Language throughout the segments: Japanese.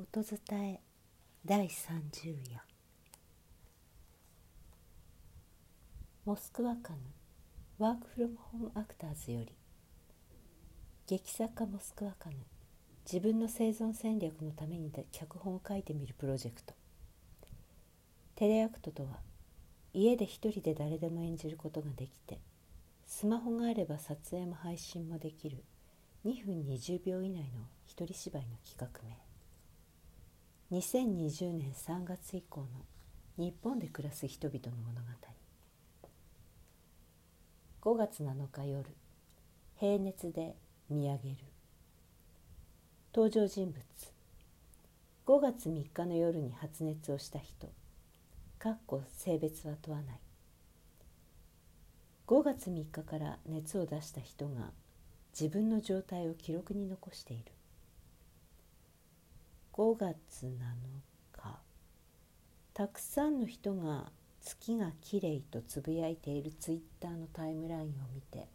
音伝え第30夜。モスクワカヌワークフロムホームアクターズより劇作家モスクワカヌ自分の生存戦略のために脚本を書いてみるプロジェクト。テレアクトとは家で一人で誰でも演じることができてスマホがあれば撮影も配信もできる2分20秒以内の一人芝居の企画名。2020年3月以降の日本で暮らす人々の物語。5月7日夜平熱で見上げる。登場人物。5月3日の夜に発熱をした人。かっこ性別は問わない。5月3日から熱を出した人が自分の状態を記録に残している。5月7日たくさんの人が月がきれいとつぶやいているツイッターのタイムラインを見て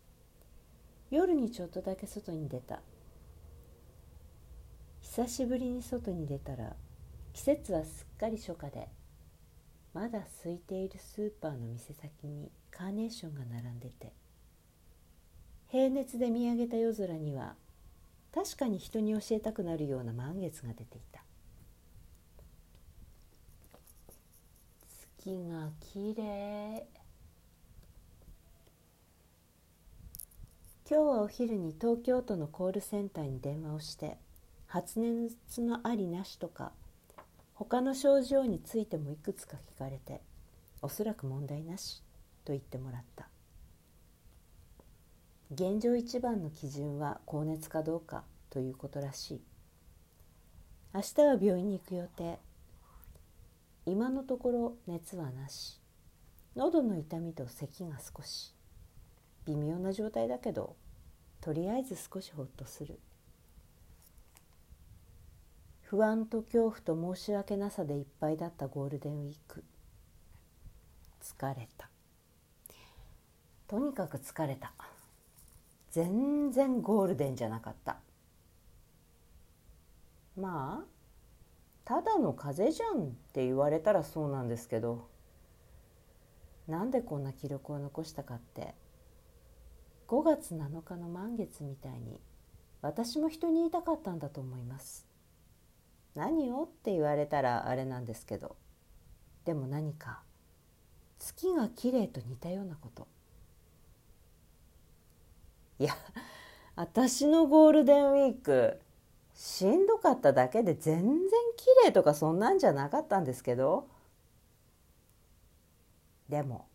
夜にちょっとだけ外に出た。久しぶりに外に出たら季節はすっかり初夏でまだ空いているスーパーの店先にカーネーションが並んでて平熱で見上げた夜空には確かに人に教えたくなるような満月が出ていた。月がきれい今日はお昼に東京都のコールセンターに電話をして発熱のありなしとか他の症状についてもいくつか聞かれておそらく問題なしと言ってもらった。現状一番の基準は高熱かどうかということらしい。明日は病院に行く予定。今のところ熱はなし。喉の痛みと咳が少し。微妙な状態だけどとりあえず少しほっとする。不安と恐怖と申し訳なさでいっぱいだったゴールデンウィーク。疲れた。とにかく疲れた。全然ゴールデンじゃなかった。まあただの風邪じゃんって言われたらそうなんですけどなんでこんな記録を残したかって5月7日の満月みたいに私も人に言いたかったんだと思います。何をって言われたらあれなんですけどでも何か月が綺麗と似たようなこと。いや私のゴールデンウィークしんどかっただけで全然綺麗とかそんなんじゃなかったんですけど。でも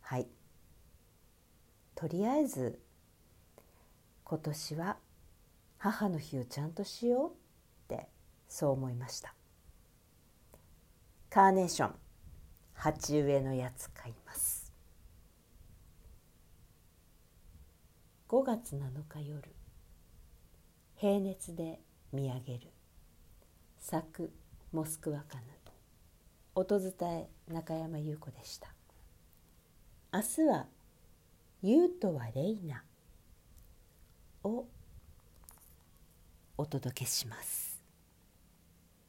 はい。とりあえず今年は母の日をちゃんとしようってそう思いました。カーネーション鉢植えのやつ買います5月7日夜平熱で見上げる。作モスクワカヌ音伝え中山優子でした。明日は「優とはレイナ」をお届けします。